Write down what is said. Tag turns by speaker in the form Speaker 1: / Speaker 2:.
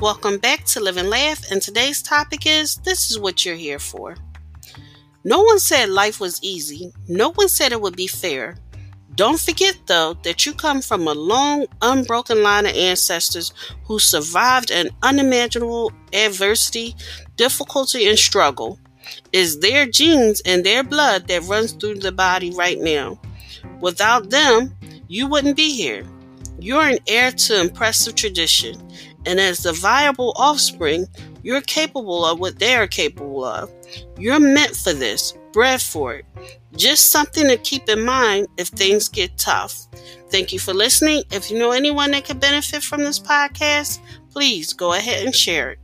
Speaker 1: Welcome back to Live and Laugh, and today's topic is This is what you're here for. No one said life was easy, no one said it would be fair. Don't forget, though, that you come from a long, unbroken line of ancestors who survived an unimaginable adversity, difficulty, and struggle. It's their genes and their blood that runs through the body right now. Without them, you wouldn't be here. You're an heir to impressive tradition, and as the viable offspring, you're capable of what they are capable of. You're meant for this, bred for it. Just something to keep in mind if things get tough. Thank you for listening. If you know anyone that could benefit from this podcast, please go ahead and share it.